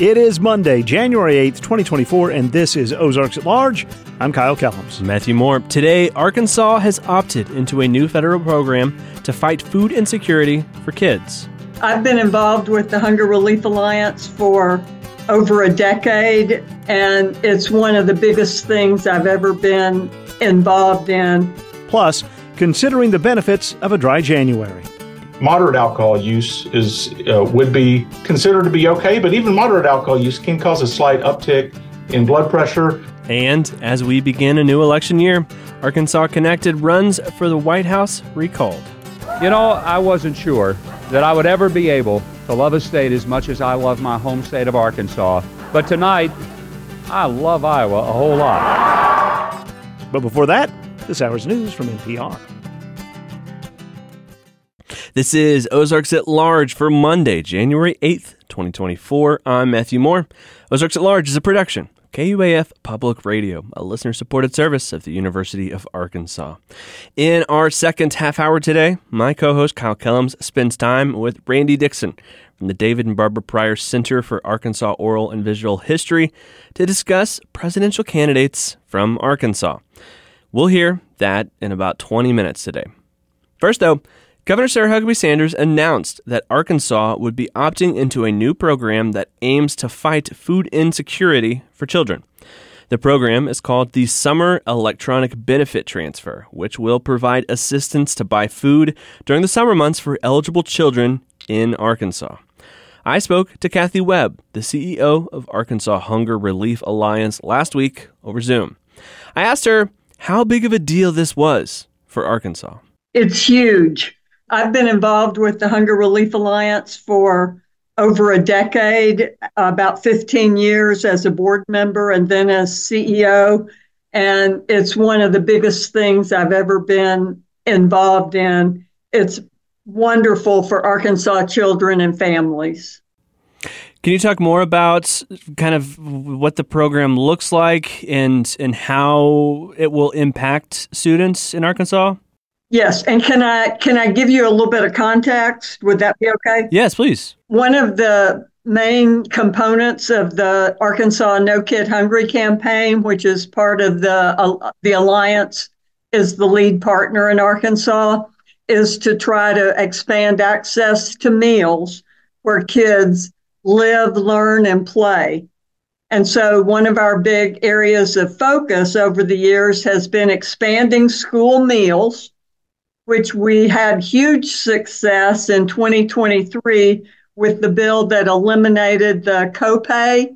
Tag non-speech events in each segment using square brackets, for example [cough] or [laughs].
It is Monday, January 8th, 2024, and this is Ozarks at Large. I'm Kyle Kellums. Matthew Moore. Today, Arkansas has opted into a new federal program to fight food insecurity for kids. I've been involved with the Hunger Relief Alliance for over a decade, and it's one of the biggest things I've ever been involved in. Plus, considering the benefits of a dry January moderate alcohol use is uh, would be considered to be okay, but even moderate alcohol use can cause a slight uptick in blood pressure. And as we begin a new election year, Arkansas Connected runs for the White House recalled. You know, I wasn't sure that I would ever be able to love a state as much as I love my home state of Arkansas. But tonight, I love Iowa a whole lot. But before that, this hour's news from NPR. This is Ozarks at Large for Monday, January 8th, 2024. I'm Matthew Moore. Ozarks at Large is a production. KUAF Public Radio, a listener supported service of the University of Arkansas. In our second half hour today, my co host Kyle Kellums spends time with Randy Dixon from the David and Barbara Pryor Center for Arkansas Oral and Visual History to discuss presidential candidates from Arkansas. We'll hear that in about 20 minutes today. First, though, Governor Sarah Huckabee Sanders announced that Arkansas would be opting into a new program that aims to fight food insecurity for children. The program is called the Summer Electronic Benefit Transfer, which will provide assistance to buy food during the summer months for eligible children in Arkansas. I spoke to Kathy Webb, the CEO of Arkansas Hunger Relief Alliance, last week over Zoom. I asked her how big of a deal this was for Arkansas. It's huge. I've been involved with the Hunger Relief Alliance for over a decade, about 15 years as a board member and then as CEO. And it's one of the biggest things I've ever been involved in. It's wonderful for Arkansas children and families. Can you talk more about kind of what the program looks like and and how it will impact students in Arkansas? Yes, and can I can I give you a little bit of context? Would that be okay? Yes, please. One of the main components of the Arkansas No Kid Hungry campaign, which is part of the uh, the alliance, is the lead partner in Arkansas, is to try to expand access to meals where kids live, learn, and play. And so, one of our big areas of focus over the years has been expanding school meals which we had huge success in 2023 with the bill that eliminated the copay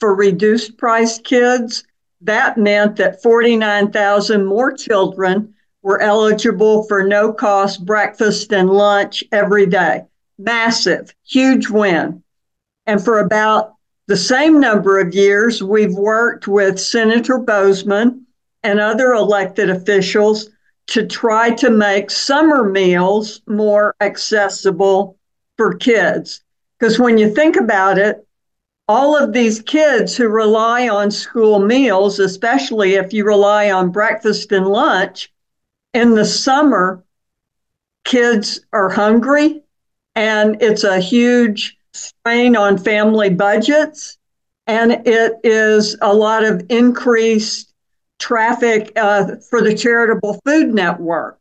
for reduced price kids. That meant that 49,000 more children were eligible for no cost breakfast and lunch every day. Massive, huge win. And for about the same number of years, we've worked with Senator Boozman and other elected officials to try to make summer meals more accessible for kids. Because when you think about it, all of these kids who rely on school meals, especially if you rely on breakfast and lunch, in the summer, kids are hungry and it's a huge strain on family budgets. And it is a lot of increased traffic uh, for the charitable food network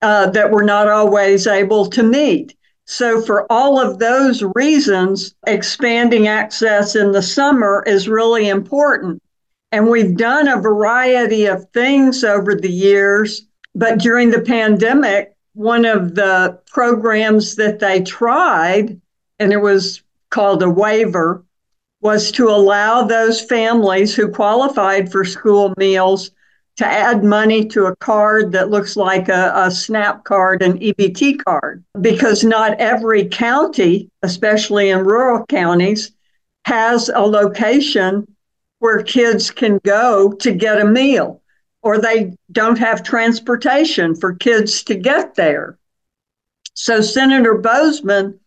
uh, that we're not always able to meet. So, for all of those reasons, expanding access in the summer is really important. And we've done a variety of things over the years, but during the pandemic, one of the programs that they tried, and it was called a waiver, was to allow those families who qualified for school meals to add money to a card that looks like a, a, SNAP card, an EBT card, because not every county, especially in rural counties, has a location where kids can go to get a meal, or they don't have transportation for kids to get there. So Senator Boozman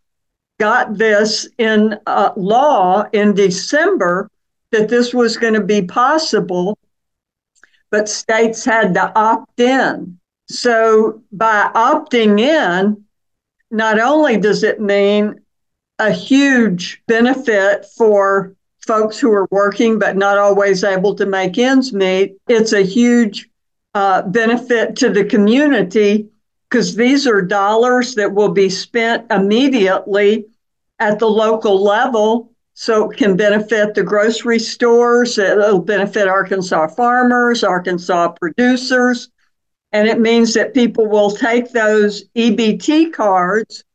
got this in uh, law in December that this was going to be possible, but states had to opt in. So by opting in, not only does it mean a huge benefit for folks who are working but not always able to make ends meet. It's a huge uh, benefit to the community because these are dollars that will be spent immediately at the local level. So it can benefit the grocery stores, it'll benefit Arkansas farmers, Arkansas producers. And it means that people will take those EBT cards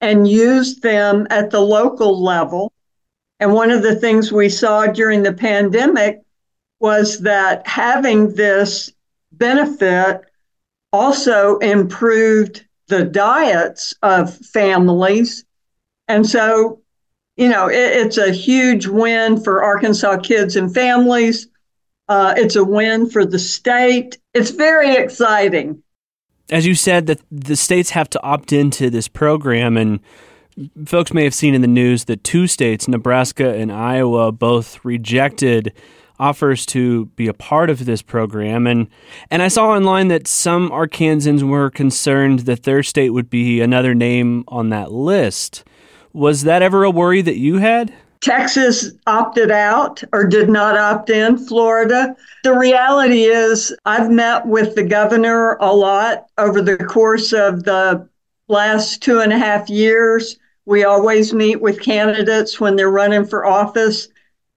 and use them at the local level. And one of the things we saw during the pandemic was that having this benefit also improved the diets of families. And so, you know, it, it's a huge win for Arkansas kids and families. Uh, it's a win for the state. It's very exciting. As you said, that the states have to opt into this program, and folks may have seen in the news that two states, Nebraska and Iowa, both rejected offers to be a part of this program and and I saw online that some Arkansans were concerned that their state would be another name on that list. Was that ever a worry that you had? Texas opted out or did not opt in, Florida. The reality is, I've met with the governor a lot over the course of the last two and a half years. We always meet with candidates when they're running for office.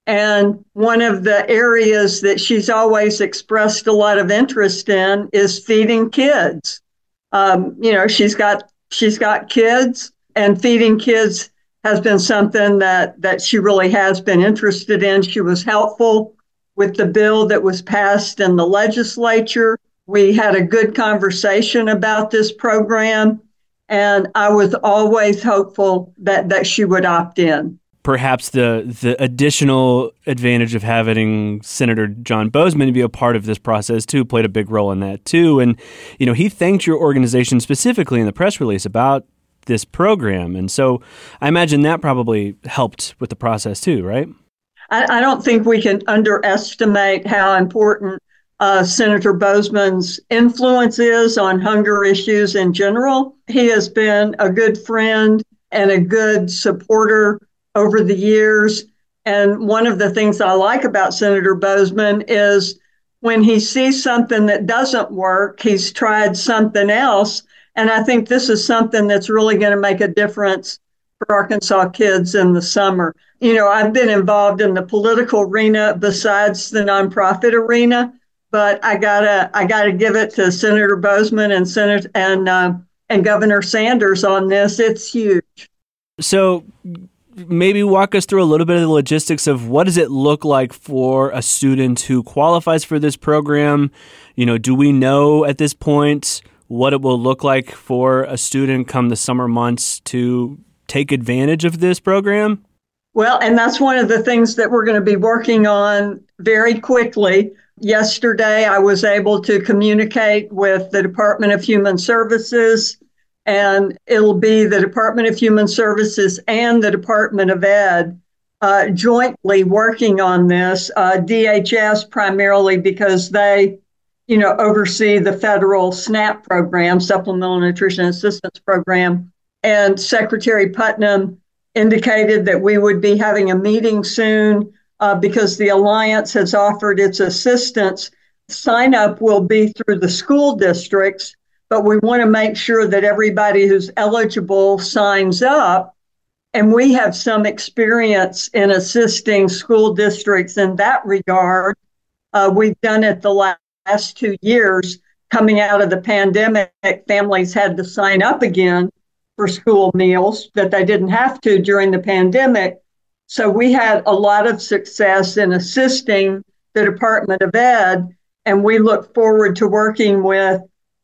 And one of the areas that she's always expressed a lot of interest in is feeding kids. Um, you know, she's got she's got kids, and feeding kids has been something that that she really has been interested in. She was helpful with the bill that was passed in the legislature. We had a good conversation about this program, and I was always hopeful that that she would opt in perhaps the the additional advantage of having Senator John Boozman be a part of this process too played a big role in that too. And you know, he thanked your organization specifically in the press release about this program, and so I imagine that probably helped with the process too, right? I, I don't think we can underestimate how important uh, Senator Boozman's influence is on hunger issues in general. He has been a good friend and a good supporter over the years. And one of the things I like about Senator Boozman is when he sees something that doesn't work, he's tried something else. And I think this is something that's really going to make a difference for Arkansas kids in the summer. You know, I've been involved in the political arena besides the nonprofit arena, but I gotta I gotta give it to Senator Boozman and Senator and uh, and Governor Sanders on this. It's huge. So maybe walk us through a little bit of the logistics of what does it look like for a student who qualifies for this program? You know, do we know at this point what it will look like for a student come the summer months to take advantage of this program? Well, and that's one of the things that we're going to be working on very quickly. Yesterday, I was able to communicate with the Department of Human Services and it'll be the Department of Human Services and the Department of Ed uh, jointly working on this. Uh, DHS primarily because they, you know, oversee the federal SNAP program, Supplemental Nutrition Assistance Program, and Secretary Putnam indicated that we would be having a meeting soon uh, because the alliance has offered its assistance. Sign up will be through the school districts but we want to make sure that everybody who's eligible signs up. And we have some experience in assisting school districts in that regard. Uh, we've done it the last two years. Coming out of the pandemic, families had to sign up again for school meals that they didn't have to during the pandemic. So we had a lot of success in assisting the Department of Ed, and we look forward to working with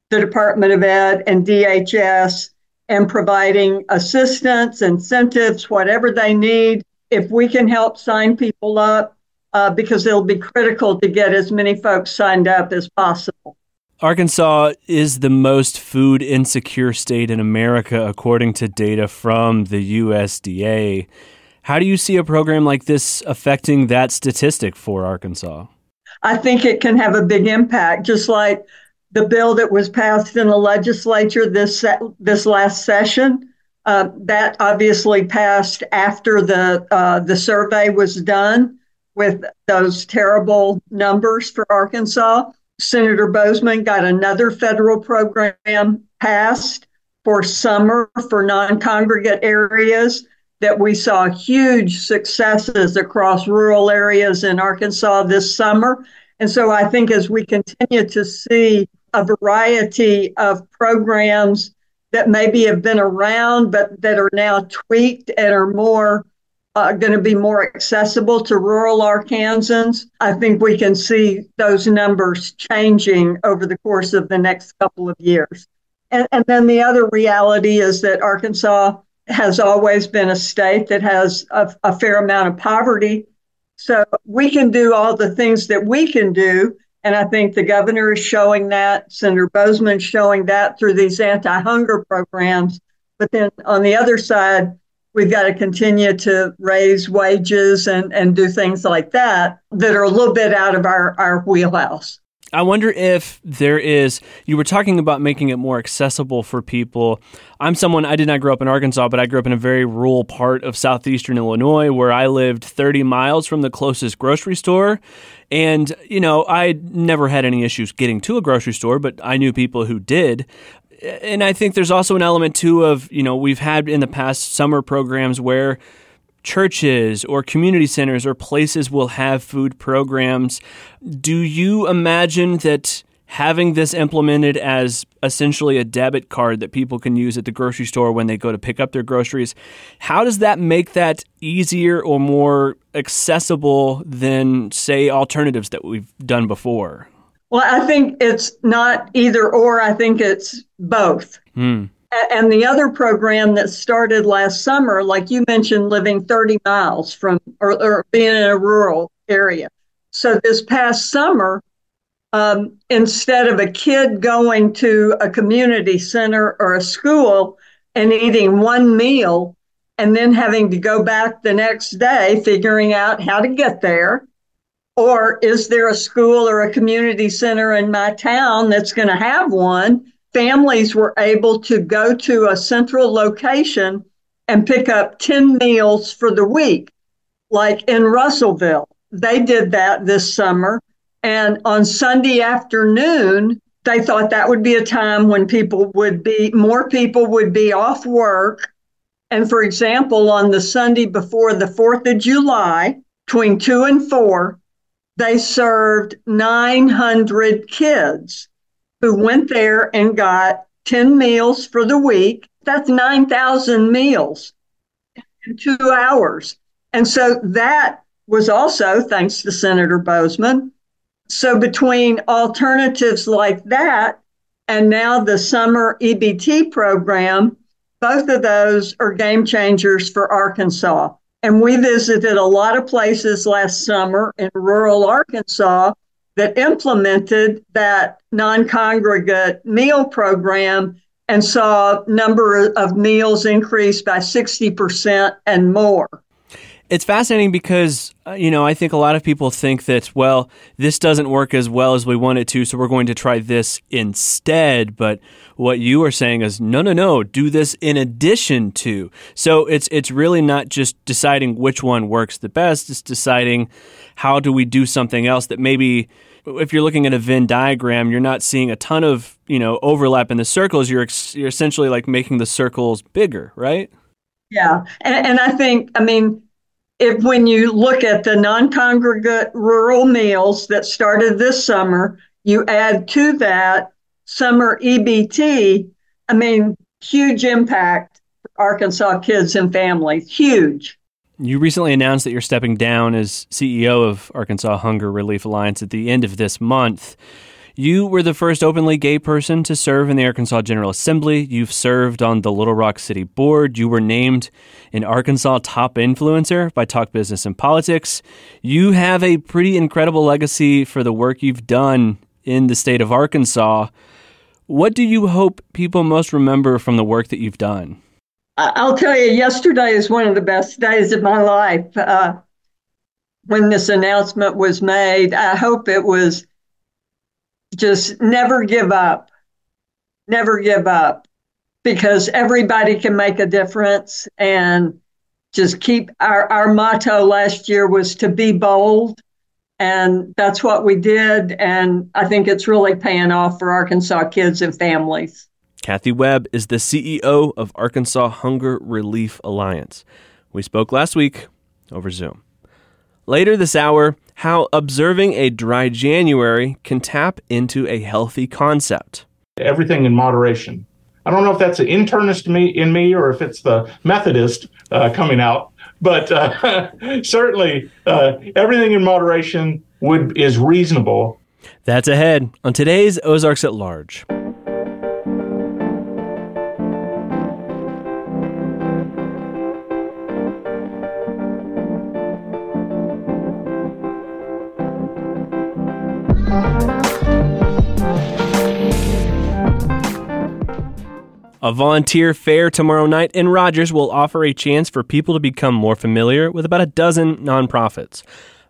the Department of Ed and DHS and providing assistance, incentives, whatever they need. If we can help sign people up, uh, because it'll be critical to get as many folks signed up as possible. Arkansas is the most food insecure state in America, according to data from the USDA. How do you see a program like this affecting that statistic for Arkansas? I think it can have a big impact, just like the bill that was passed in the legislature this this last session Uh, that obviously passed after the uh, the survey was done with those terrible numbers for Arkansas. Senator Boozman got another federal program passed for summer for non congregate areas that we saw huge successes across rural areas in Arkansas this summer. And so I think as we continue to see a variety of programs that maybe have been around, but that are now tweaked and are more uh, going to be more accessible to rural Arkansans. I think we can see those numbers changing over the course of the next couple of years. And, and then the other reality is that Arkansas has always been a state that has a, a fair amount of poverty. So we can do all the things that we can do. And I think the governor is showing that, Senator Boozman showing that through these anti hunger programs. But then on the other side, we've got to continue to raise wages and, and do things like that that are a little bit out of our, our wheelhouse. I wonder if there is, you were talking about making it more accessible for people. I'm someone, I did not grow up in Arkansas, but I grew up in a very rural part of southeastern Illinois where I lived 30 miles from the closest grocery store. And, you know, I never had any issues getting to a grocery store, but I knew people who did and I think there's also an element too of you know we've had in the past summer programs where churches or community centers or places will have food programs. Do you imagine that having this implemented as essentially a debit card that people can use at the grocery store when they go to pick up their groceries, how does that make that easier or more accessible than say alternatives that we've done before? Well, I think it's not either or. I think it's both. Mm. And the other program that started last summer, like you mentioned, living 30 miles from or, or being in a rural area. So this past summer, um, instead of a kid going to a community center or a school and eating one meal and then having to go back the next day figuring out how to get there or is there a school or a community center in my town that's going to have one? Families were able to go to a central location and pick up 10 meals for the week, like in Russellville. They did that this summer. And on Sunday afternoon, they thought that would be a time when people would be, more people would be off work. And for example, on the Sunday before the 4th of July, between 2 and 4, they served 900 kids who went there and got 10 meals for the week. That's 9,000 meals in two hours. And so that was also thanks to Senator Boozman. So between alternatives like that and now the summer EBT program, both of those are game changers for Arkansas. And we visited a lot of places last summer in rural Arkansas that implemented that non-congregate meal program and saw number of meals increase by 60% and more. It's fascinating because, uh, you know, I think a lot of people think that, well, this doesn't work as well as we want it to, so we're going to try this instead. But what you are saying is, no, no, no, do this in addition to. So it's, it's really not just deciding which one works the best, it's deciding how do we do something else that maybe if you're looking at a Venn diagram, you're not seeing a ton of you know overlap in the circles. You're ex- you're essentially like making the circles bigger, right? Yeah, and, and I think I mean if when you look at the non-congregate rural meals that started this summer, you add to that summer EBT, I mean, huge impact for Arkansas kids and families, huge. You recently announced that you're stepping down as CEO of Arkansas Hunger Relief Alliance at the end of this month. You were the first openly gay person to serve in the Arkansas General Assembly. You've served on the Little Rock City Board. You were named an Arkansas top influencer by Talk Business and Politics. You have a pretty incredible legacy for the work you've done in the state of Arkansas. What do you hope people most remember from the work that you've done? I'll tell you, yesterday is one of the best days of my life. Uh, when this announcement was made, I hope it was just never give up. Never give up. because everybody can make a difference and just keep our, our motto last year was to be bold and that's what we did and i think it's really paying off for arkansas kids and families Kathy Webb is the CEO of Arkansas Hunger Relief Alliance. We spoke last week over Zoom. Later this hour, how observing a dry January can tap into a healthy concept. Everything in moderation. I don't know if that's an internist me in me or if it's the Methodist uh, coming out, but uh, [laughs] certainly uh, everything in moderation would is reasonable. That's ahead on today's Ozarks at Large. A volunteer fair tomorrow night in Rogers will offer a chance for people to become more familiar with about a dozen nonprofits.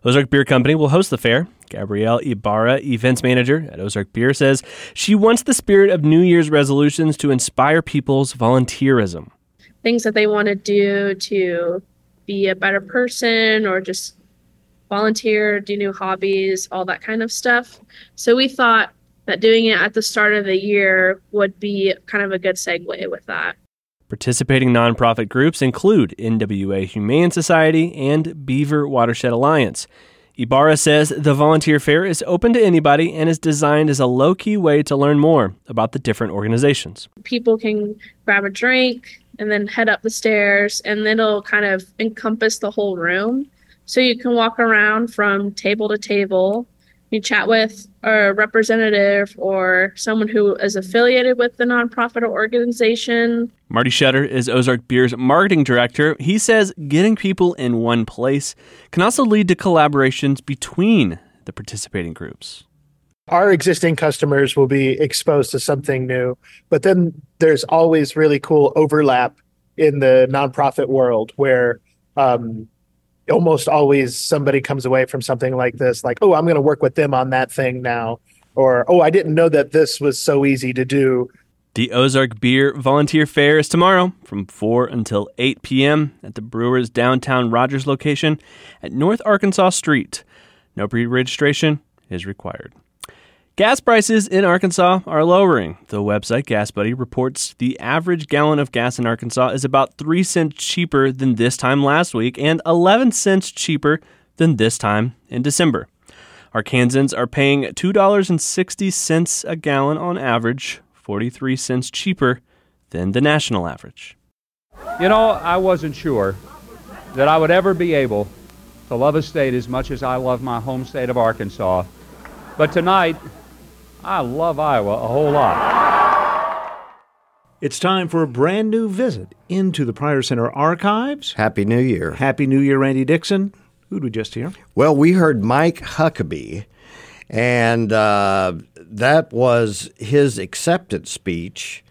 Ozark Beer Company will host the fair. Gabrielle Ibarra, events manager at Ozark Beer, says she wants the spirit of New Year's resolutions to inspire people's volunteerism. Things that they want to do to be a better person or just volunteer, do new hobbies, all that kind of stuff. So we thought that doing it at the start of the year would be kind of a good segue with that. Participating nonprofit groups include NWA Humane Society and Beaver Watershed Alliance. Ibarra says the volunteer fair is open to anybody and is designed as a low key way to learn more about the different organizations. People can grab a drink and then head up the stairs, and then it'll kind of encompass the whole room. So you can walk around from table to table you chat with a representative or someone who is affiliated with the nonprofit or organization. Marty Shutter is Ozark Beer's marketing director. He says getting people in one place can also lead to collaborations between the participating groups. Our existing customers will be exposed to something new, but then there's always really cool overlap in the nonprofit world where um, almost always somebody comes away from something like this like oh i'm going to work with them on that thing now or oh i didn't know that this was so easy to do. The ozark beer volunteer fair is tomorrow from 4 until 8 p.m at the brewers downtown rogers location at north arkansas street. No pre-registration is required Gas prices in Arkansas are lowering. The website GasBuddy reports the average gallon of gas in Arkansas is about 3 cents cheaper than this time last week and 11 cents cheaper than this time in December. Arkansans are paying $2.60 a gallon on average, 43 cents cheaper than the national average. You know, I wasn't sure that I would ever be able to love a state as much as I love my home state of Arkansas. But tonight, I love Iowa a whole lot. It's time for a brand new visit into the Pryor Center archives. Happy New Year. Happy New Year, Randy Dixon. Who'd we just hear? Well, we heard Mike Huckabee, and uh, that was his acceptance speech.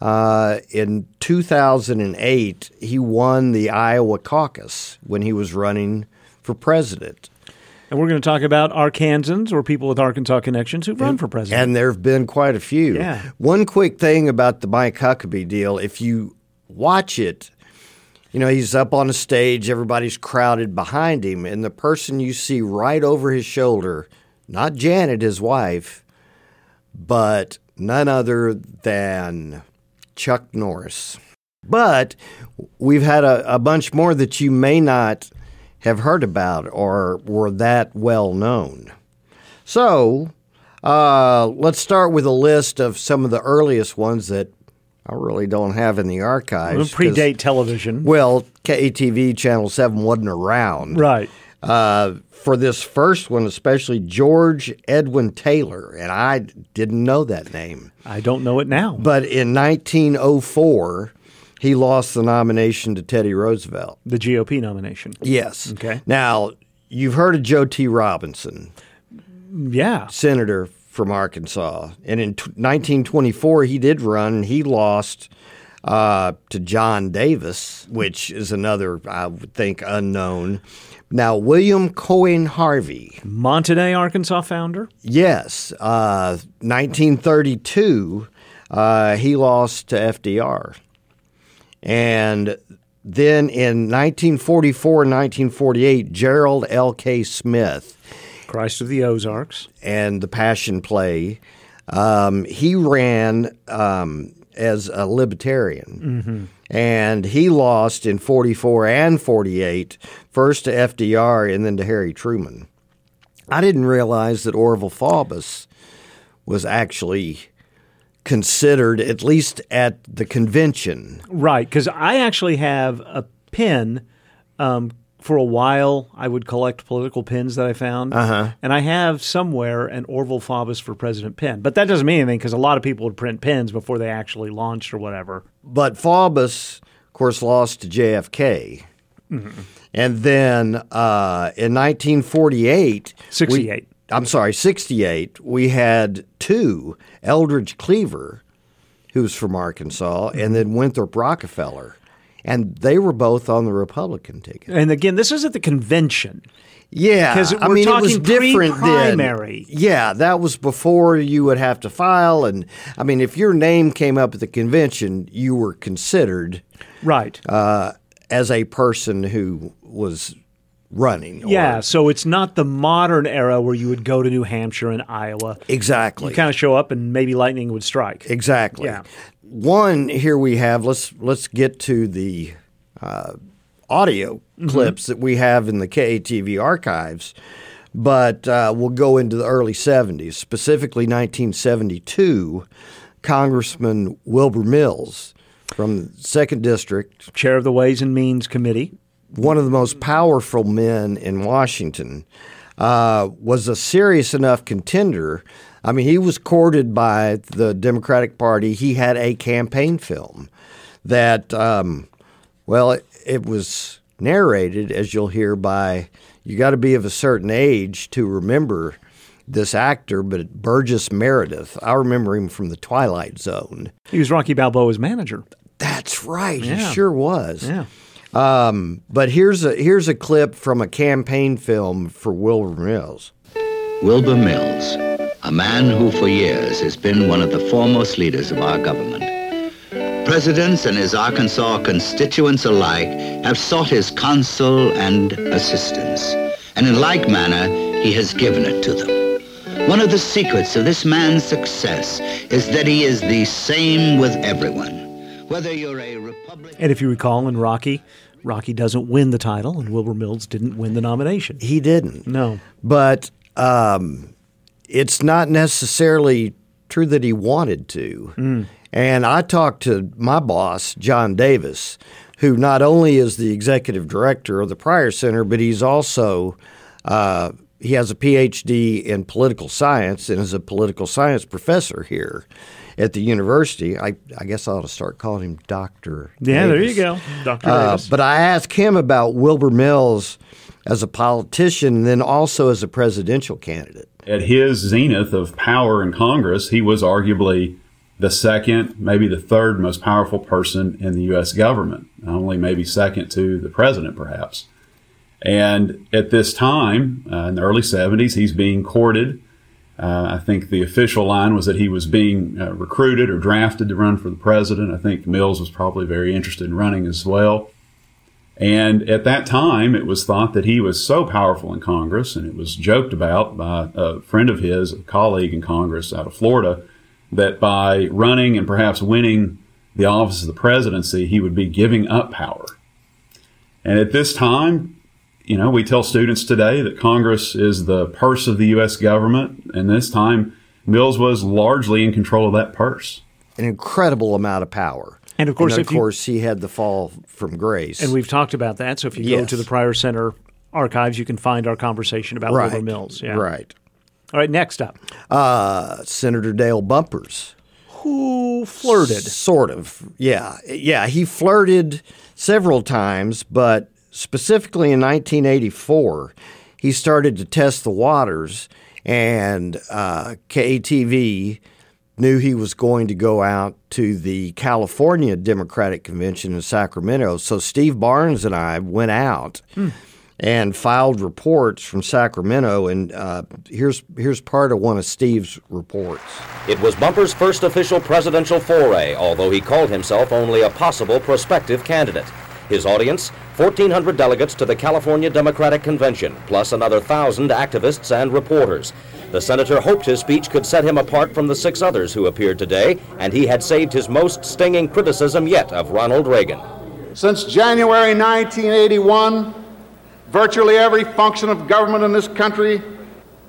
Uh, in 2008, he won the Iowa caucus when he was running for president. And we're going to talk about Arkansans or people with Arkansas connections who've run for president. And there have been quite a few. Yeah. One quick thing about the Mike Huckabee deal if you watch it, you know, he's up on a stage, everybody's crowded behind him, and the person you see right over his shoulder, not Janet, his wife, but none other than Chuck Norris. But we've had a, a bunch more that you may not have heard about or were that well known. So, uh, let's start with a list of some of the earliest ones that I really don't have in the archives. predate television. Well, KATV Channel 7 wasn't around. Right. Uh, for this first one, especially George Edwin Taylor, and I didn't know that name. I don't know it now. But in 1904, he lost the nomination to Teddy Roosevelt. The GOP nomination. Yes. Okay. Now, you've heard of Joe T. Robinson. Yeah. Senator from Arkansas. And in t- 1924, he did run. He lost uh, to John Davis, which is another, I would think, unknown. Now, William Coin Harvey. Monte Ne, Arkansas founder? Yes. Uh, 1932. uh, he lost to FDR. And then in 1944 and 1948, Gerald L.K. Smith Christ of the Ozarks. and the Passion Play, um, he ran um, as a libertarian. And he lost in 44 and 48, first to FDR and then to Harry Truman. I didn't realize that Orville Faubus was actually considered, at least at the convention. Right, because I actually have a pin. Um, for a while, I would collect political pins that I found, uh-huh. and I have somewhere an Orville Faubus for President pin. But that doesn't mean anything because a lot of people would print pins before they actually launched or whatever. But Faubus, of course, lost to JFK. And then uh, in 1948, we- 68. I'm sorry, 68, we had two Eldridge Cleaver, who's from Arkansas, and then Winthrop Rockefeller. And they were both on the Republican ticket. And again, this is at the convention. Yeah, 'Cause I mean, it was different pre-primary. then. Yeah, that was before you would have to file, and I mean, if your name came up at the convention, you were considered Right. uh, as a person who was running. or- yeah, so it's not the modern era where you would go to New Hampshire and Iowa. exactly. You kind of show up and maybe lightning would strike. Exactly. Yeah. One here we have. Let's let's get to the uh, audio Mm-hmm. clips that we have in the KATV archives, but uh, we'll go into the early '70s, specifically 1972. Congressman Wilbur Mills from the Second District, Chair of the Ways and Means Committee. One of the most powerful men in Washington, uh, was a serious enough contender. I mean, he was courted by the Democratic Party. He had a campaign film that, um, well, it, it was narrated, as you'll hear, by you got to be of a certain age to remember this actor, but Burgess Meredith. I remember him from The Twilight Zone. He was Rocky Balboa's manager. That's right. Yeah. He sure was. Yeah. Um, but here's a here's a clip from a campaign film for Wilbur Mills. Wilbur Mills, a man who for years has been one of the foremost leaders of our government. Presidents and his Arkansas constituents alike have sought his counsel and assistance, and in like manner, he has given it to them. One of the secrets of this man's success is that he is the same with everyone. Whether you're a Republican... And if you recall in Rocky, Rocky doesn't win the title, and Wilbur Mills didn't win the nomination. He didn't. No. But um, it's not necessarily true that he wanted to. And I talked to my boss, John Davis, who not only is the executive director of the Pryor Center, but he's also uh, he has a PhD in political science and is a political science professor here at the university. I, I guess I ought to start calling him Doctor. Yeah, there you go, Dr. Uh, Davis. but I asked him about Wilbur Mills as a politician and then also as a presidential candidate. At his zenith of power in Congress, he was arguably the second, maybe the third most powerful person in the U.S. government, only maybe second to the president, perhaps. And at this time, uh, in the early 70s, he's being courted. Uh, I think the official line was that he was being uh, recruited or drafted to run for the president. I think Mills was probably very interested in running as well. And at that time, it was thought that he was so powerful in Congress, and it was joked about by a friend of his, a colleague in Congress out of Florida, that by running and perhaps winning the office of the presidency, he would be giving up power. And at this time, you know, we tell students today that Congress is the purse of the U.S. government, and this time, Mills was largely in control of that purse. An incredible amount of power. And of course, and if of you- course, he had the fall from grace. And we've talked about that. So if you go to the Pryor Center archives, you can find our conversation about right, Wilbur Mills. Yeah. right. All right, next up. Uh, Senator Dale Bumpers. Who flirted? Sort of. Yeah. Yeah. He flirted several times, but specifically in 1984, he started to test the waters, and uh, KATV knew he was going to go out to the California Democratic Convention in Sacramento. So Steve Barnes and I went out. and filed reports from Sacramento. And uh, here's here's part of one of Steve's reports. It was Bumper's first official presidential foray, although he called himself only a possible prospective candidate. His audience 1,400 delegates to the California Democratic Convention, plus another thousand activists and reporters. The senator hoped his speech could set him apart from the six others who appeared today, and he had saved his most stinging criticism yet of Ronald Reagan. Since January 1981, virtually every function of government in this country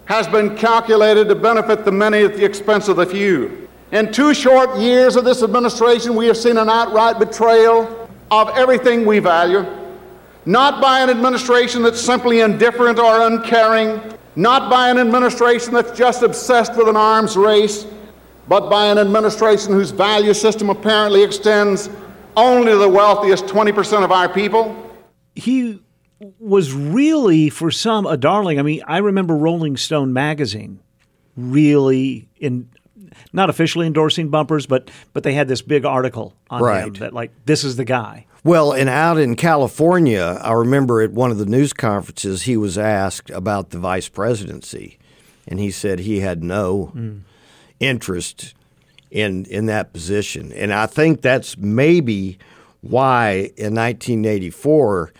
has been calculated to benefit the many at the expense of the few. In two short years of this administration, we have seen an outright betrayal of everything we value, not by an administration that's simply indifferent or uncaring, not by an administration that's just obsessed with an arms race, but by an administration whose value system apparently extends only to the wealthiest 20% of our people. He was really, for some, a darling. I mean, I remember Rolling Stone magazine really in not officially endorsing bumpers, but but they had this big article on Right. him that like this is the guy. Well, and out in California, I remember at one of the news conferences, he was asked about the vice presidency, and he said he had no hmm. interest in in that position. And I think that's maybe why in 1984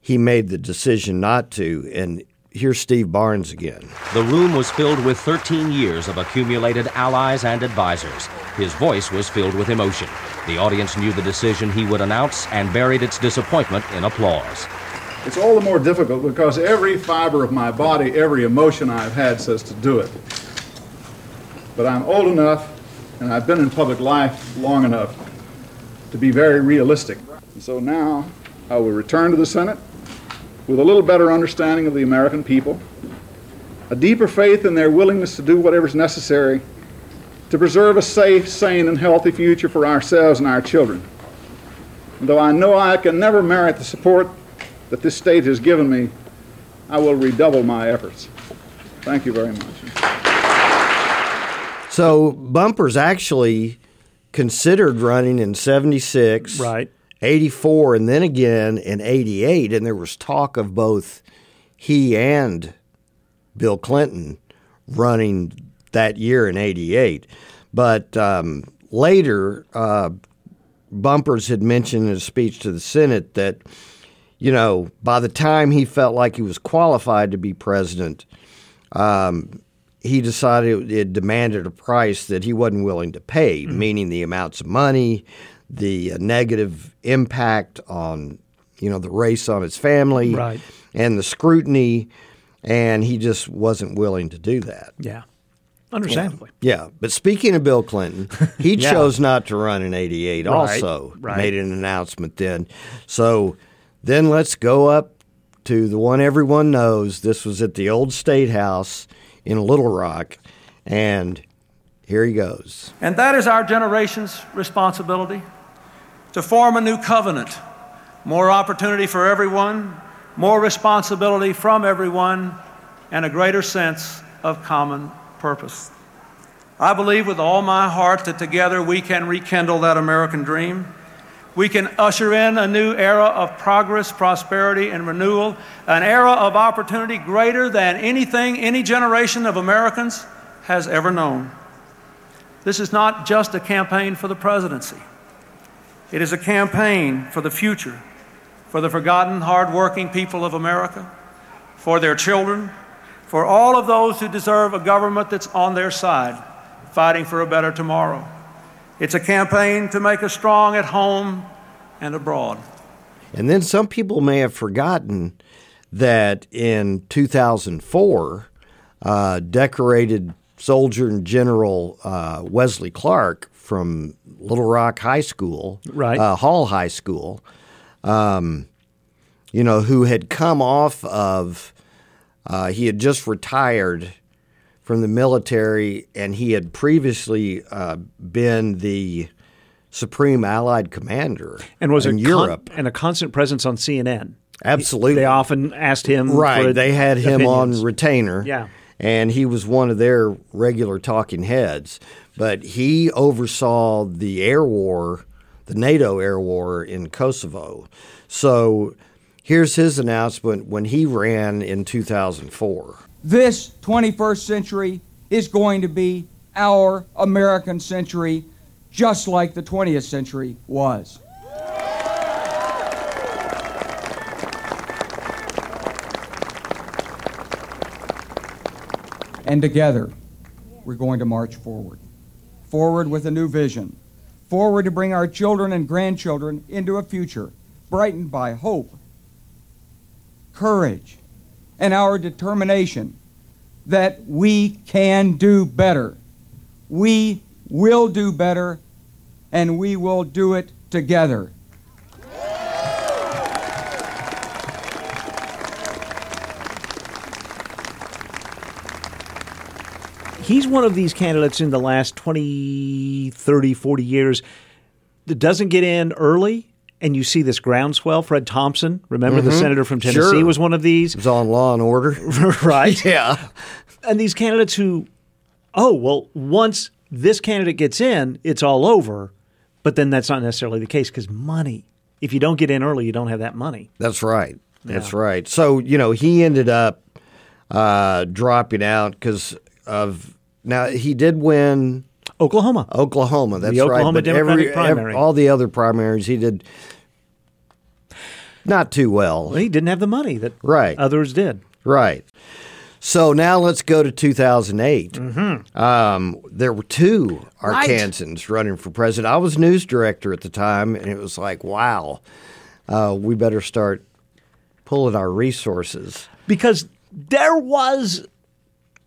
he made the decision not to. And here's Steve Barnes again. The room was filled with 13 years of accumulated allies and advisors. His voice was filled with emotion. The audience knew the decision he would announce and buried its disappointment in applause. It's all the more difficult because every fiber of my body, every emotion I've had says to do it. But I'm old enough and I've been in public life long enough to be very realistic. And so now I will return to the Senate with a little better understanding of the American people, a deeper faith in their willingness to do whatever's necessary to preserve a safe, sane, and healthy future for ourselves and our children. And though I know I can never merit the support that this state has given me, I will redouble my efforts. Thank you very much. So Bumpers actually considered running in 76, right. 84, and then again in 88. And there was talk of both he and Bill Clinton running that year in 88. But um, later, uh, Bumpers had mentioned in a speech to the Senate that, you know, by the time he felt like he was qualified to be president, um, he decided it demanded a price that he wasn't willing to pay, meaning the amounts of money, the uh, negative impact on, you know, the race on his family, Right. and the scrutiny, and he just wasn't willing to do that. Yeah. Understandably. Yeah, but speaking of Bill Clinton, he [laughs] Yeah. chose not to run in '88. Right, Also, right. made an announcement then. So then let's go up to the one everyone knows. This was at the old State House in Little Rock, and here he goes. And that is our generation's responsibility to form a new covenant. More opportunity for everyone, more responsibility from everyone, and a greater sense of common purpose. I believe with all my heart that together we can rekindle that American dream. We can usher in a new era of progress, prosperity, and renewal, an era of opportunity greater than anything any generation of Americans has ever known. This is not just a campaign for the presidency. It is a campaign for the future, for the forgotten, hardworking people of America, for their children, for all of those who deserve a government that's on their side, fighting for a better tomorrow. It's a campaign to make us strong at home and abroad. And then some people may have forgotten that in 2004, uh, decorated soldier and General uh, Wesley Clark from Little Rock High School, Right. uh, Hall High School, um, you know, who had come off of, uh, he had just retired from the military, and he had previously uh, been the Supreme Allied Commander And was in con- Europe. and a constant presence on CNN. Absolutely. They often asked him. Right. they had him opinions. on retainer. Yeah. And he was one of their regular talking heads. But he oversaw the air war, the NATO air war in Kosovo. So Here's his announcement when he ran in 2004. This 21st century is going to be our American century, just like the 20th century was. And together, we're going to march forward. Forward with a new vision. Forward to bring our children and grandchildren into a future brightened by hope, courage, and our determination that we can do better. We will do better, and we will do it together. He's one of these candidates in the last 20, 30, 40 years that doesn't get in early and you see this groundswell. Fred Thompson, remember the Mhm. senator from Tennessee, Sure. was one of these. It was on Law and Order. [laughs] [laughs] right? Yeah. And these candidates who, oh, well, once this candidate gets in, it's all over. But then that's not necessarily the case because money. If you don't get in early, you don't have that money. That's right. That's Yeah. right. So, you know, he ended up uh, dropping out because of. Now, he did win Oklahoma. Oklahoma. That's Oklahoma right. But Democratic every, primary. all the other primaries, he did not too well. Well, he didn't have the money that Right. others did. Right. So now let's go to 2008. Mm-hmm. Um, there were two Right. Arkansans running for president. I was news director at the time, and it was like, wow, uh, we better start pulling our resources. Because there was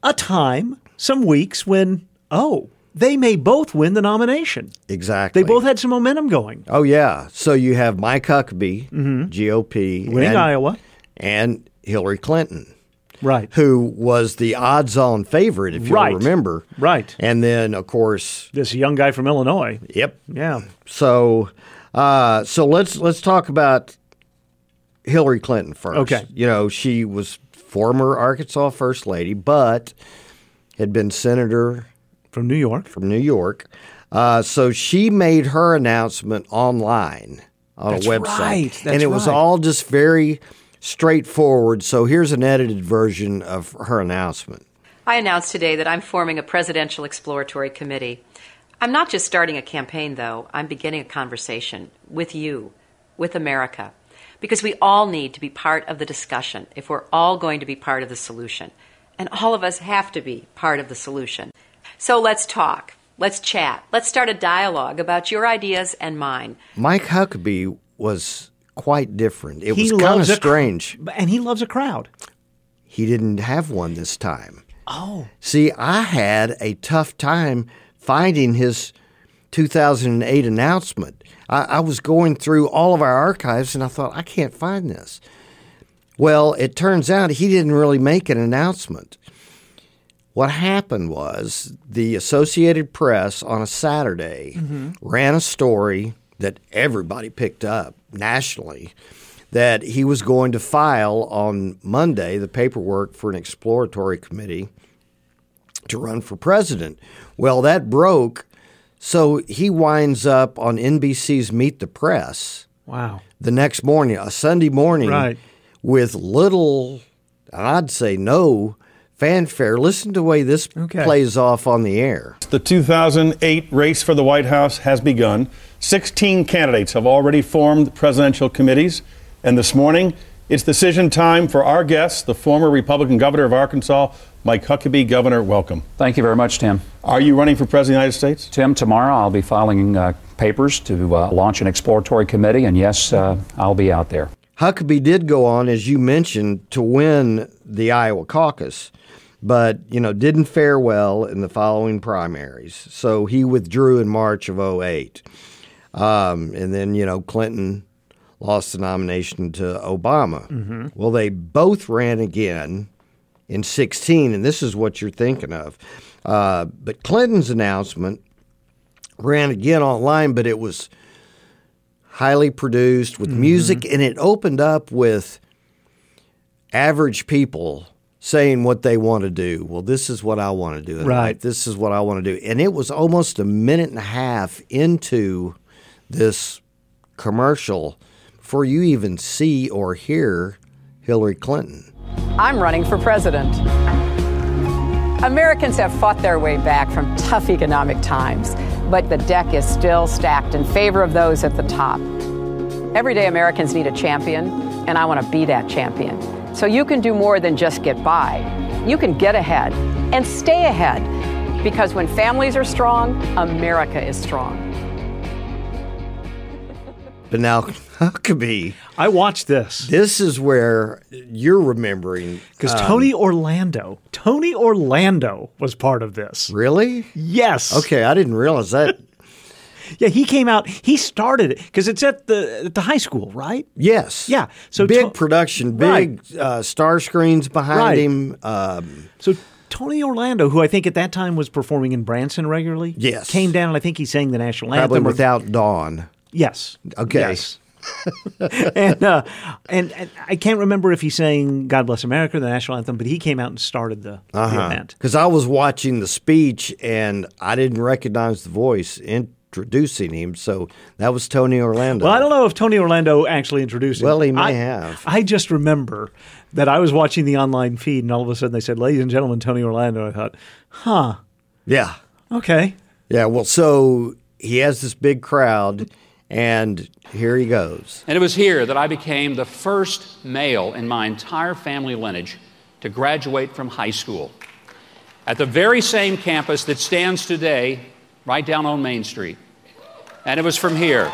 a time, some weeks, when, oh, they may both win the nomination. Exactly. They both had some momentum going. Oh yeah. So you have Mike Huckabee, GOP, Mm-hmm. Winning and, Iowa. and Hillary Clinton, Right. who was the odds-on favorite, if you Right. remember. Right. And then, of course, This young guy from Illinois. Yep. Yeah. So, uh, so let's let's talk about Hillary Clinton first. Okay. You know, she was former Arkansas first lady, but had been senator from New York. From New York. Uh, so she made her announcement online on That's a website, right. That's and it was all just very straightforward. So here's an edited version of her announcement. I announced today that I'm forming a presidential exploratory committee. I'm not just starting a campaign, though, I'm beginning a conversation with you, with America, because we all need to be part of the discussion if we're all going to be part of the solution. And all of us have to be part of the solution. So let's talk. Let's chat. Let's start a dialogue about your ideas and mine. Mike Huckabee was quite different. It He was kind of loves a cr- strange. And he loves a crowd. He didn't have one this time. Oh. See, I had a tough time finding his 2008 announcement. I, I was going through all of our archives and I thought, I can't find this. Well, it turns out he didn't really make an announcement. What happened was the Associated Press on a Saturday Mhm. ran a story that everybody picked up nationally that he was going to file on Monday the paperwork for an exploratory committee to run for president. Well, that broke, so he winds up on NBC's Meet the Press Wow. the next morning, a Sunday morning, Right. With little, I'd say no fanfare. Listen to the way this plays off on the air. The 2008 race for the White House has begun. 16 candidates have already formed presidential committees. And this morning, it's decision time for our guest, the former Republican governor of Arkansas, Mike Huckabee. Governor, welcome. Thank you very much, Tim. Are you running for president of the United States? Tim, tomorrow I'll be filing uh, papers to uh, launch an exploratory committee, and yes, uh, I'll be out there. Huckabee did go on, as you mentioned, to win the Iowa caucus, but you know didn't fare well in the following primaries. So he withdrew in March of 08. Um, and then you know Clinton lost the nomination to Obama. Mhm. Well, they both ran again in 16, and this is what you're thinking of. Uh, but Clinton's announcement ran again online, but it was highly produced with mm-hmm. music, and it opened up with average people saying what they want to do. Well, this is what I want to do. Right. life. This is what I want to do. And it was almost a minute and a half into this commercial before you even see or hear Hillary Clinton. I'm running for president. Americans have fought their way back from tough economic times, but the deck is still stacked in favor of those at the top. Everyday Americans need a champion, and I want to be that champion. So you can do more than just get by. You can get ahead and stay ahead because when families are strong, America is strong. But [laughs] now, Huckabee. I watched this. This is where you're remembering. Because um, Tony Orlando, Tony Orlando was part of this. Really? Yes. Okay, I didn't realize that. [laughs] yeah, he came out. He started it because it's at the at the high school, right? Yes. Yeah. So big To- production, Right. big uh, star screens behind Right. him. Um, So Tony Orlando, who I think at that time was performing in Branson regularly, Yes. came down and I think he sang the national probably anthem. or- without Dawn. Yes. Okay. Yes. [laughs] and, uh, and and I can't remember if he's saying "God Bless America" the national anthem, but he came out and started the, the event. Because Uh-huh. I was watching the speech and I didn't recognize the voice introducing him. So that was Tony Orlando. Well, I don't know if Tony Orlando actually introduced him. Well, he may I- have. I just remember that I was watching the online feed, and all of a sudden they said, "Ladies and gentlemen, Tony Orlando." I thought, "Huh, Yeah. okay." Yeah. Well, so he has this big crowd, and here he goes. And it was here that I became the first male in my entire family lineage to graduate from high school. At the very same campus that stands today right down on Main Street. And it was from here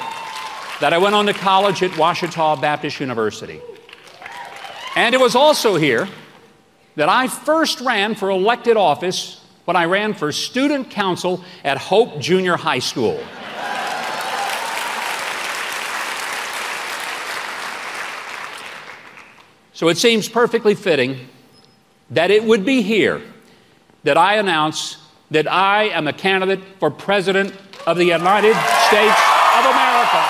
that I went on to college at Ouachita Baptist University. And it was also here that I first ran for elected office when I ran for student council at Hope Junior High School. So it seems perfectly fitting that it would be here that I announce that I am a candidate for President of the United States of America.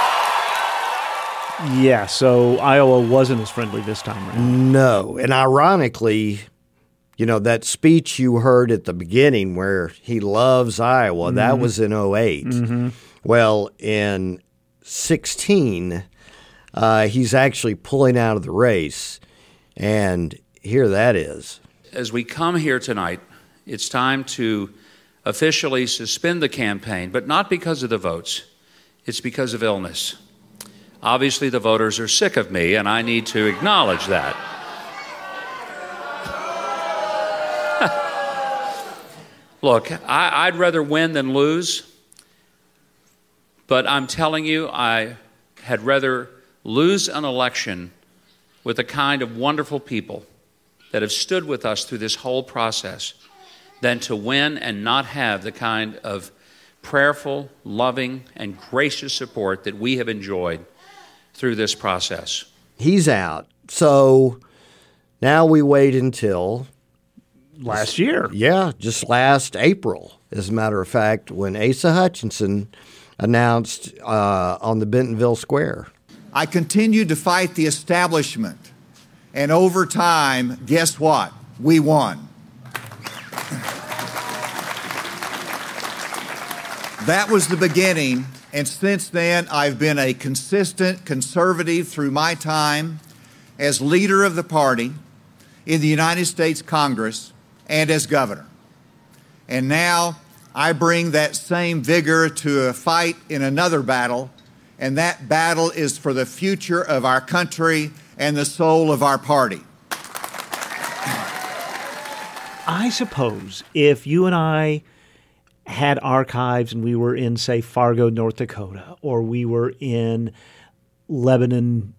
Yeah. So Iowa wasn't as friendly this time around. No. And ironically, you know, that speech you heard at the beginning where he loves Iowa, that Mhm. was in 8 Mhm. Well, in 16, uh, he's actually pulling out of the race. And here that is. As we come here tonight, it's time to officially suspend the campaign, but not because of the votes, it's because of illness. Obviously, the voters are sick of me, and I need to acknowledge that. [laughs] Look, I, I'd rather win than lose, but I'm telling you, I had rather lose an election with the kind of wonderful people that have stood with us through this whole process than to win and not have the kind of prayerful, loving, and gracious support that we have enjoyed through this process. He's out. So now we wait until last year. Yeah, just last April, as a matter of fact, when Asa Hutchinson announced uh, on the Bentonville Square. I continued to fight the establishment. And over time, guess what? We won. That was the beginning. And since then, I've been a consistent conservative through my time as leader of the party in the United States Congress and as governor. And now I bring that same vigor to a fight in another battle, and that battle is for the future of our country and the soul of our party. I suppose if you and I had archives and we were in, say, Fargo, North Dakota, or we were in Lebanon,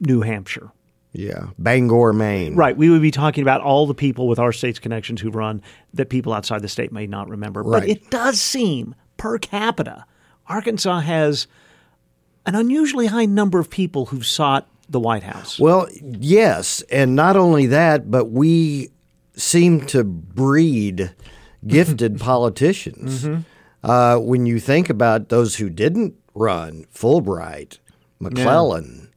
New Hampshire. Yeah, Bangor, Maine. Right. We would be talking about all the people with our state's connections who run that people outside the state may not remember. But it does seem per capita, Arkansas has an unusually high number of people who've sought the White House. Well, yes, and not only that, but we seem to breed [laughs] gifted politicians. Mhm. Uh, when you think about those who didn't run, Fulbright, McClellan,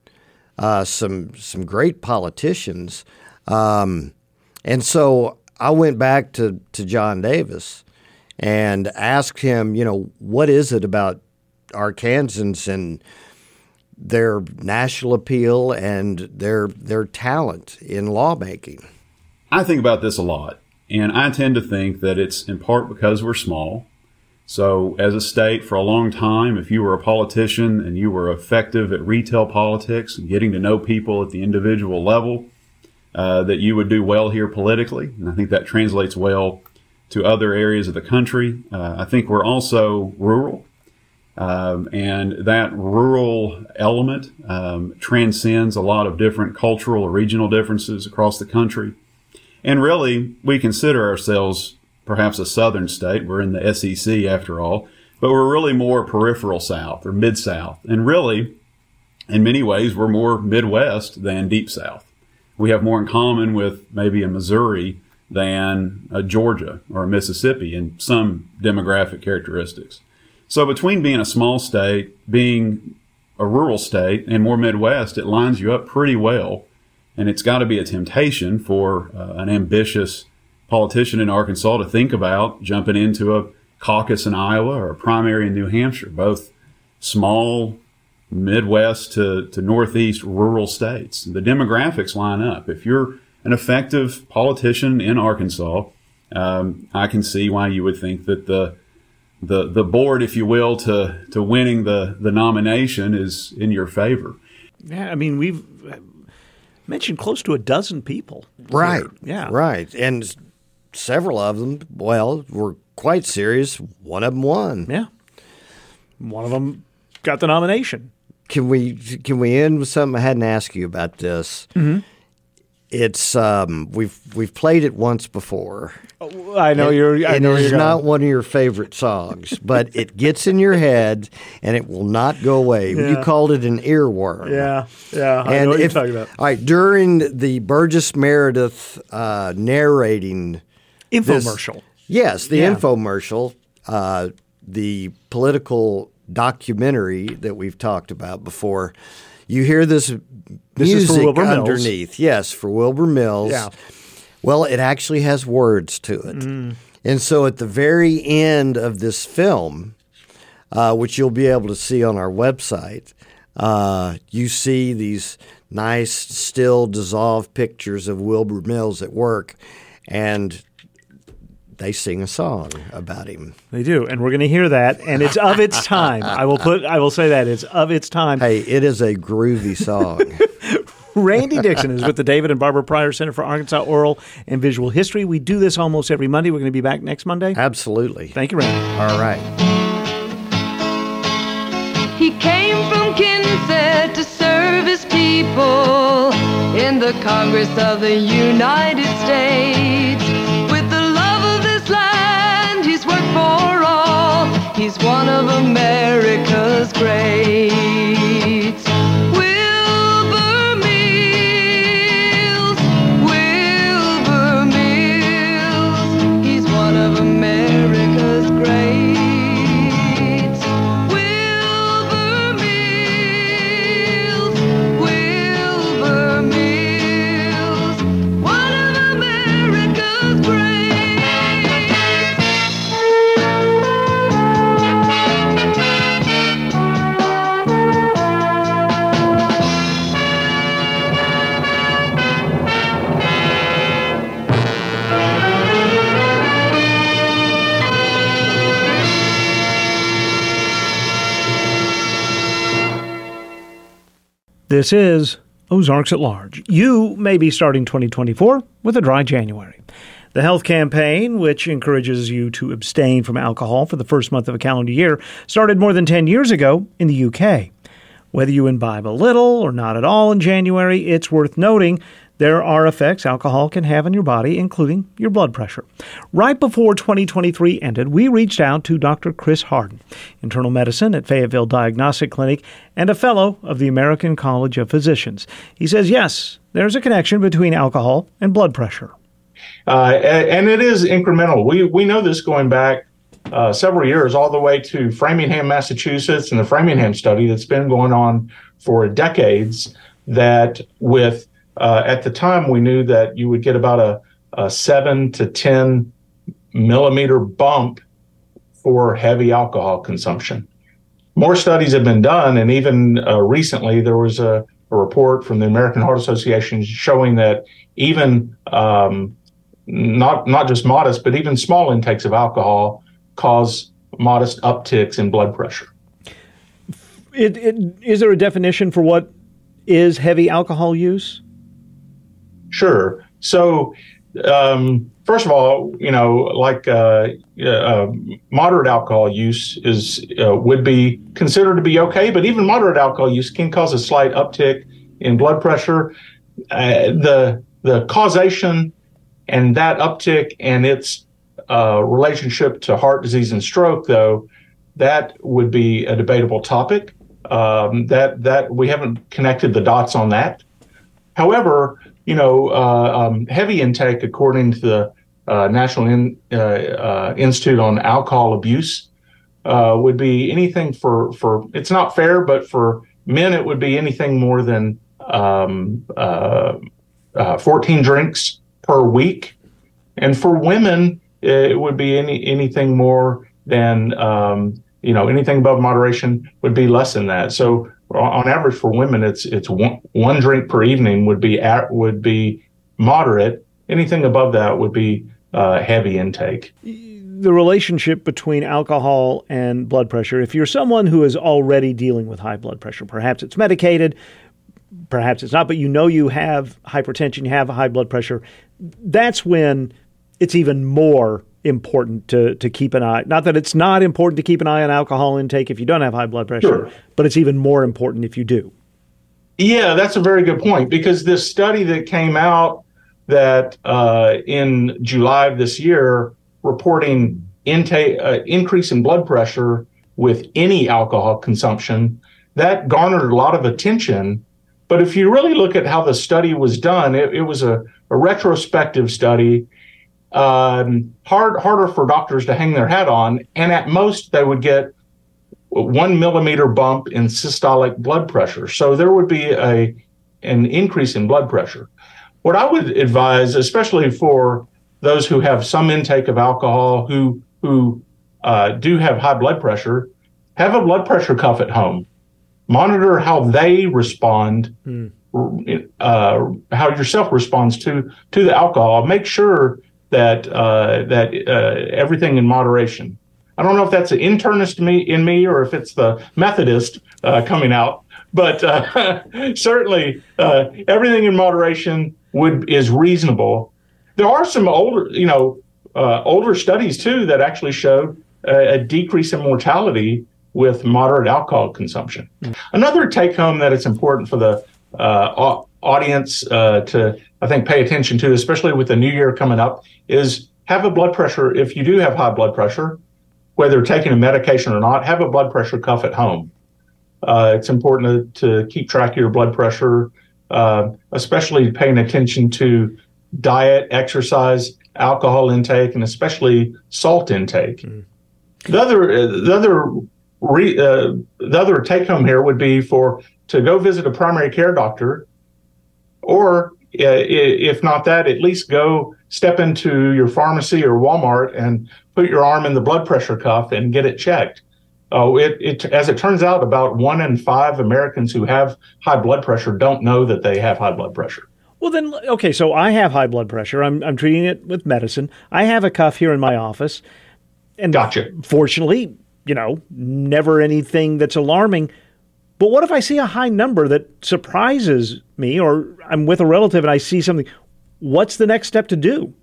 uh, some some great politicians, um, and so I went back to to John Davis and asked him, you know, what is it about Arkansans and their national appeal and their their talent in lawmaking. I think about this a lot, and I tend to think that it's in part because we're small. So, as a state, for a long time, if you were a politician and you were effective at retail politics and getting to know people at the individual level, uh, that you would do well here politically. And I think that translates well to other areas of the country. Uh, I think we're also rural. Um, and that rural element um, transcends a lot of different cultural or regional differences across the country. And really, we consider ourselves perhaps a southern state. We're in the SEC after all, but we're really more peripheral south or mid south. And really, in many ways, we're more Midwest than deep south. We have more in common with maybe a Missouri than a Georgia or a Mississippi in some demographic characteristics. So between being a small state, being a rural state, and more Midwest, it lines you up pretty well. And it's got to be a temptation for uh, an ambitious politician in Arkansas to think about jumping into a caucus in Iowa or a primary in New Hampshire, both small, Midwest to, to Northeast rural states. The demographics line up. If you're an effective politician in Arkansas, um, I can see why you would think that the the the board, if you will, to to winning the the nomination is in your favor. Yeah, I mean we've mentioned close to a dozen people. Right. Here. Yeah. Right. And several of them, well, were quite serious. One of them won. Yeah. One of them got the nomination. Can we can we end with something I hadn't asked you about this? Mm-hmm. It's um, we've we've played it once before. Oh, I know It- you're. I it know is you're not one of your favorite songs, but it gets in your head and it will not go away. You called it an earworm. Yeah, yeah. I And know what if- you're talking about. All right, during the Burgess Meredith uh, narrating this- Infomercial. yes, the Yeah. infomercial, uh, the political documentary that we've talked about before. You hear this, This is for music Wilbur Mills. underneath. Yes, for Wilbur Mills. Yeah. Well, it actually has words to it. Mm. And so at the very end of this film, uh, which you'll be able to see on our website, uh, you see these nice, still dissolved pictures of Wilbur Mills at work, and they sing a song about him. They do, and we're going to hear that, and it's of its [laughs] time. I will put. I will say that it's of its time. Hey, it is a groovy song. [laughs] Randy Dixon is with the David and Barbara Pryor Center for Arkansas Oral and Visual History. We do this almost every Monday. We're going to be back next Monday. Absolutely. Thank you, Randy. All right. He came from Kensett to serve his people in the Congress of the United States. For all. He's one of America's greats. This is Ozarks at Large. You may be starting 2024 with a dry January. The health campaign, which encourages you to abstain from alcohol for the first month of a calendar year, started more than 10 years ago in the UK. Whether you imbibe a little or not at all in January, it's worth noting there are effects alcohol can have on your body, including your blood pressure. Right before 2023 ended, we reached out to Dr. Chris Hardin, internal medicine at Fayetteville Diagnostic Clinic and a fellow of the American College of Physicians. He says, yes, there's a connection between alcohol and blood pressure. Uh, and it is incremental. We we know this going back uh, several years, all the way to Framingham, Massachusetts, and the Framingham study that's been going on for decades. That with uh, at the time we knew that you would get about a, a seven to ten millimeter bump for heavy alcohol consumption. more studies have been done, and even uh, recently there was a, a, report from the American Heart Association showing that even um, not not just modest, but even small intakes of alcohol cause modest upticks in blood pressure. It, it, is there a definition for what is heavy alcohol use? Sure. So, um, first of all, you know, like uh, uh, moderate alcohol use is uh, would be considered to be okay, but even moderate alcohol use can cause a slight uptick in blood pressure. Uh, the the causation and that uptick and its uh, relationship to heart disease and stroke, though, that would be a debatable topic. Um, that that we haven't connected the dots on that. However, you know, uh, um, heavy intake, according to the uh, National In, uh, uh Institute on Alcohol Abuse, uh, would be anything for for. It's not fair, but for men, it would be anything more than um, uh, 14 drinks per week, and for women, it would be any anything more than um, you know anything above moderation would be less than that. So on average for women, it's it's one, one drink per evening would be at, would be moderate. Anything above that would be uh, heavy intake. The relationship between alcohol and blood pressure. If you're someone who is already dealing with high blood pressure, perhaps it's medicated, perhaps it's not, but you know you have hypertension, you have high blood pressure. That's when it's even more important to to keep an eye. Not that it's not important to keep an eye on alcohol intake if you don't have high blood pressure, sure. but it's even more important if you do. Yeah, that's a very good point because this study that came out that uh, in July of this year reporting intake uh, increase in blood pressure with any alcohol consumption that garnered a lot of attention. But if you really look at how the study was done, it, it was a, a retrospective study um, hard harder for doctors to hang their hat on, and at most they would get one millimeter bump in systolic blood pressure. So there would be a an increase in blood pressure. What I would advise, especially for those who have some intake of alcohol, who who uh, do have high blood pressure, have a blood pressure cuff at home. Monitor how they respond, mm. uh, how yourself responds to to the alcohol. Make sure that uh, that uh, everything in moderation. I don't know if that's an internist me in me or if it's the Methodist uh, coming out, but uh, [laughs] certainly uh, everything in moderation would is reasonable. There are some older, you know, uh, older studies too that actually showed a, a decrease in mortality with moderate alcohol consumption. Another take home that it's important for the audience to I think pay attention to, especially with the new year coming up, is have a blood pressure. If you do have high blood pressure, whether taking a medication or not, have a blood pressure cuff at home. Uh, it's important to, to, keep track of your blood pressure, uh, especially paying attention to diet, exercise, alcohol intake, and especially salt intake. Mm. The other, the other, re, uh, the other take home here would be for to go visit a primary care doctor, or uh, if not that, at least go step into your pharmacy or Walmart and put your arm in the blood pressure cuff and get it checked. Oh, it, it as it turns out, about one in five Americans who have high blood pressure don't know that they have high blood pressure. Well, then, okay, so I have high blood pressure. I'm, I'm treating it with medicine. I have a cuff here in my office. And gotcha. Fortunately, you know, never anything that's alarming. But what if I see a high number that surprises me, or I'm with a relative and I see something? What's the next step to do?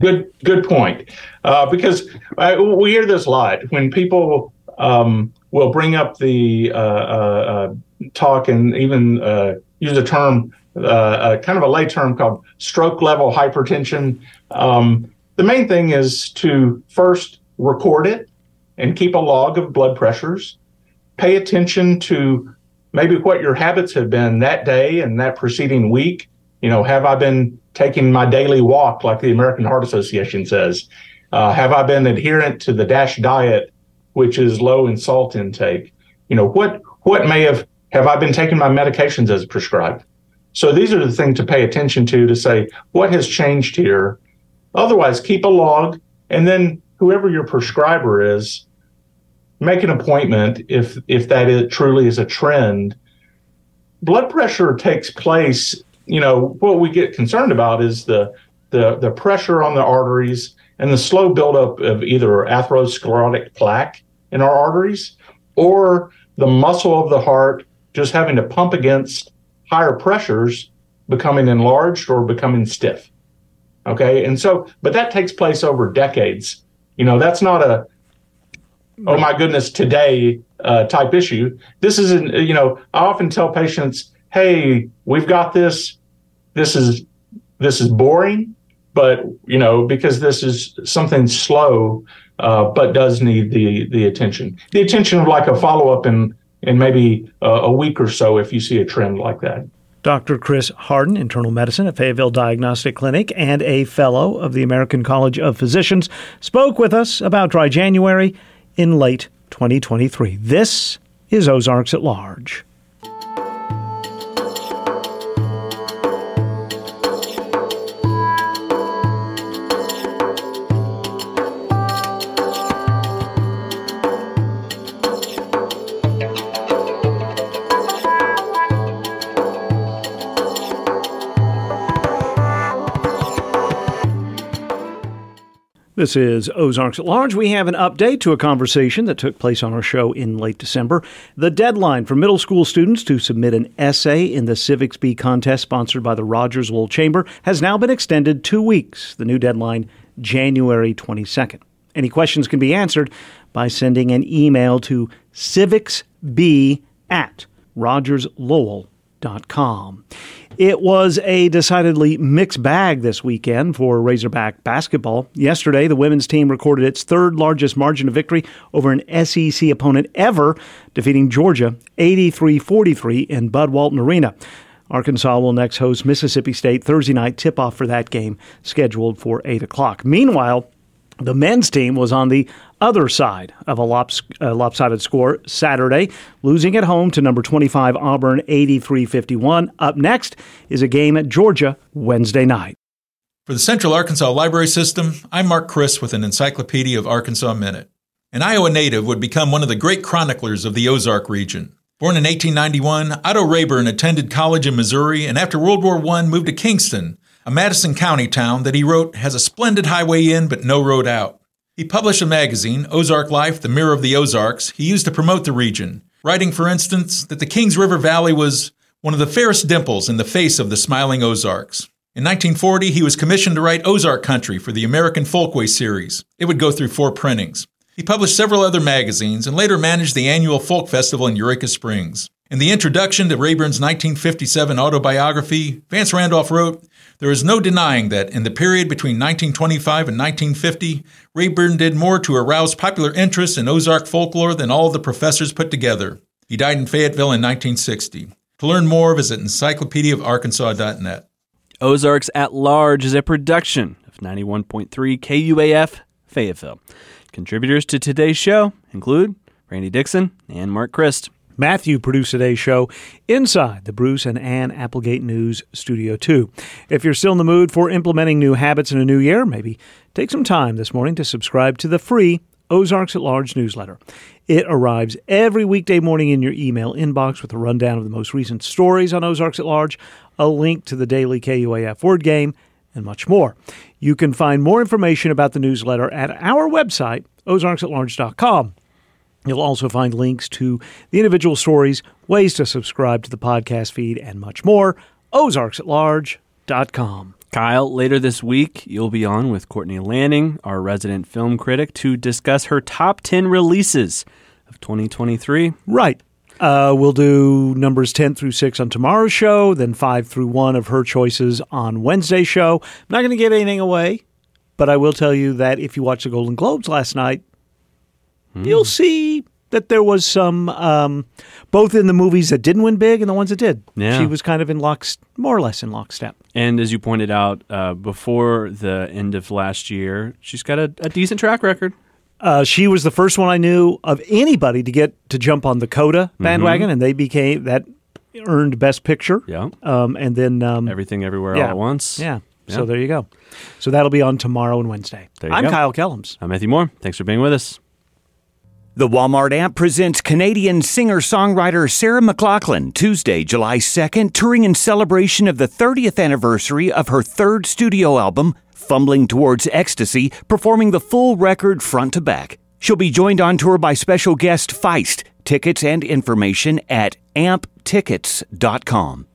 Good, good point. Uh, because I, we hear this a lot when people um, will bring up the uh, uh, talk and even uh, use a term, uh, kind of a lay term called stroke level hypertension. Um, the main thing is to first record it and keep a log of blood pressures pay attention to maybe what your habits have been that day and that preceding week. You know, have I been taking my daily walk like the American Heart Association says? Uh, have I been adherent to the DASH diet, which is low in salt intake? You know, what what may have have I been taking my medications as prescribed? So these are the things to pay attention to to say what has changed here. Otherwise, keep a log, and then whoever your prescriber is, make an appointment if if that is, truly is a trend. Blood pressure takes place. You know what we get concerned about is the the the pressure on the arteries and the slow buildup of either atherosclerotic plaque in our arteries or the muscle of the heart just having to pump against higher pressures becoming enlarged or becoming stiff. Okay. And so, but that takes place over decades. You know, that's not a, oh my goodness, today uh, type issue. This is, an, you know, I often tell patients, hey, we've got this. This is, this is boring, but, you know, because this is something slow, uh, but does need the, the attention. The attention of like a follow up in, in maybe a, a week or so if you see a trend like that. Dr. Chris Hardin, internal medicine at Fayetteville Diagnostic Clinic and a fellow of the American College of Physicians, spoke with us about dry January in late 2023. This is Ozarks at Large. This is Ozarks at Large. We have an update to a conversation that took place on our show in late December. The deadline for middle school students to submit an essay in the Civics Bee contest sponsored by the Rogers-Lowell Chamber has now been extended two weeks. The new deadline, January 22nd. Any questions can be answered by sending an email to civicsb at rogerslowell.com. It was a decidedly mixed bag this weekend for Razorback basketball. Yesterday, the women's team recorded its third largest margin of victory over an SEC opponent ever, defeating Georgia 83 43 in Bud Walton Arena. Arkansas will next host Mississippi State Thursday night tip off for that game, scheduled for 8 o'clock. Meanwhile, the men's team was on the other side of a lops, lopsided score Saturday, losing at home to number 25 Auburn 83 51. Up next is a game at Georgia Wednesday night. For the Central Arkansas Library System, I'm Mark Christ with an Encyclopedia of Arkansas Minute. An Iowa native would become one of the great chroniclers of the Ozark region. Born in 1891, Otto Rayburn attended college in Missouri and after World War I moved to Kingston, a Madison County town that he wrote has a splendid highway in but no road out. He published a magazine, Ozark Life, the Mirror of the Ozarks, he used to promote the region, writing, for instance, that the Kings River Valley was one of the fairest dimples in the face of the smiling Ozarks. In 1940, he was commissioned to write Ozark Country for the American Folkway series. It would go through four printings. He published several other magazines and later managed the annual folk festival in Eureka Springs. In the introduction to Rayburn's 1957 autobiography, Vance Randolph wrote, There is no denying that in the period between 1925 and 1950, Rayburn did more to arouse popular interest in Ozark folklore than all the professors put together. He died in Fayetteville in 1960. To learn more, visit encyclopediaofarkansas.net. Ozarks at Large is a production of 91.3 KUAF Fayetteville. Contributors to today's show include Randy Dixon and Mark Christ. Matthew produced today's show inside the Bruce and Ann Applegate News Studio 2. If you're still in the mood for implementing new habits in a new year, maybe take some time this morning to subscribe to the free Ozarks at Large newsletter. It arrives every weekday morning in your email inbox with a rundown of the most recent stories on Ozarks at Large, a link to the daily KUAF word game, and much more. You can find more information about the newsletter at our website, ozarksatlarge.com. You'll also find links to the individual stories, ways to subscribe to the podcast feed, and much more. OzarksAtLarge.com. Kyle, later this week, you'll be on with Courtney Lanning, our resident film critic, to discuss her top 10 releases of 2023. Right. Uh, we'll do numbers 10 through 6 on tomorrow's show, then 5 through 1 of her choices on Wednesday's show. I'm not going to give anything away, but I will tell you that if you watched the Golden Globes last night, mm. you'll see that there was some, um, both in the movies that didn't win big and the ones that did. Yeah. She was kind of in lock, more or less in lockstep. And as you pointed out, uh, before the end of last year, she's got a, a decent track record. Uh, she was the first one I knew of anybody to get to jump on the Coda bandwagon, mm-hmm. and they became that earned Best Picture. Yeah, um, and then um, Everything Everywhere yeah, All at Once. Yeah. yeah. So there you go. So that'll be on tomorrow and Wednesday. I'm go. Kyle Kellums. I'm Matthew Moore. Thanks for being with us. The Walmart Amp presents Canadian singer songwriter Sarah McLachlan Tuesday, July 2nd, touring in celebration of the 30th anniversary of her third studio album, Fumbling Towards Ecstasy, performing the full record front to back. She'll be joined on tour by special guest Feist. Tickets and information at amptickets.com.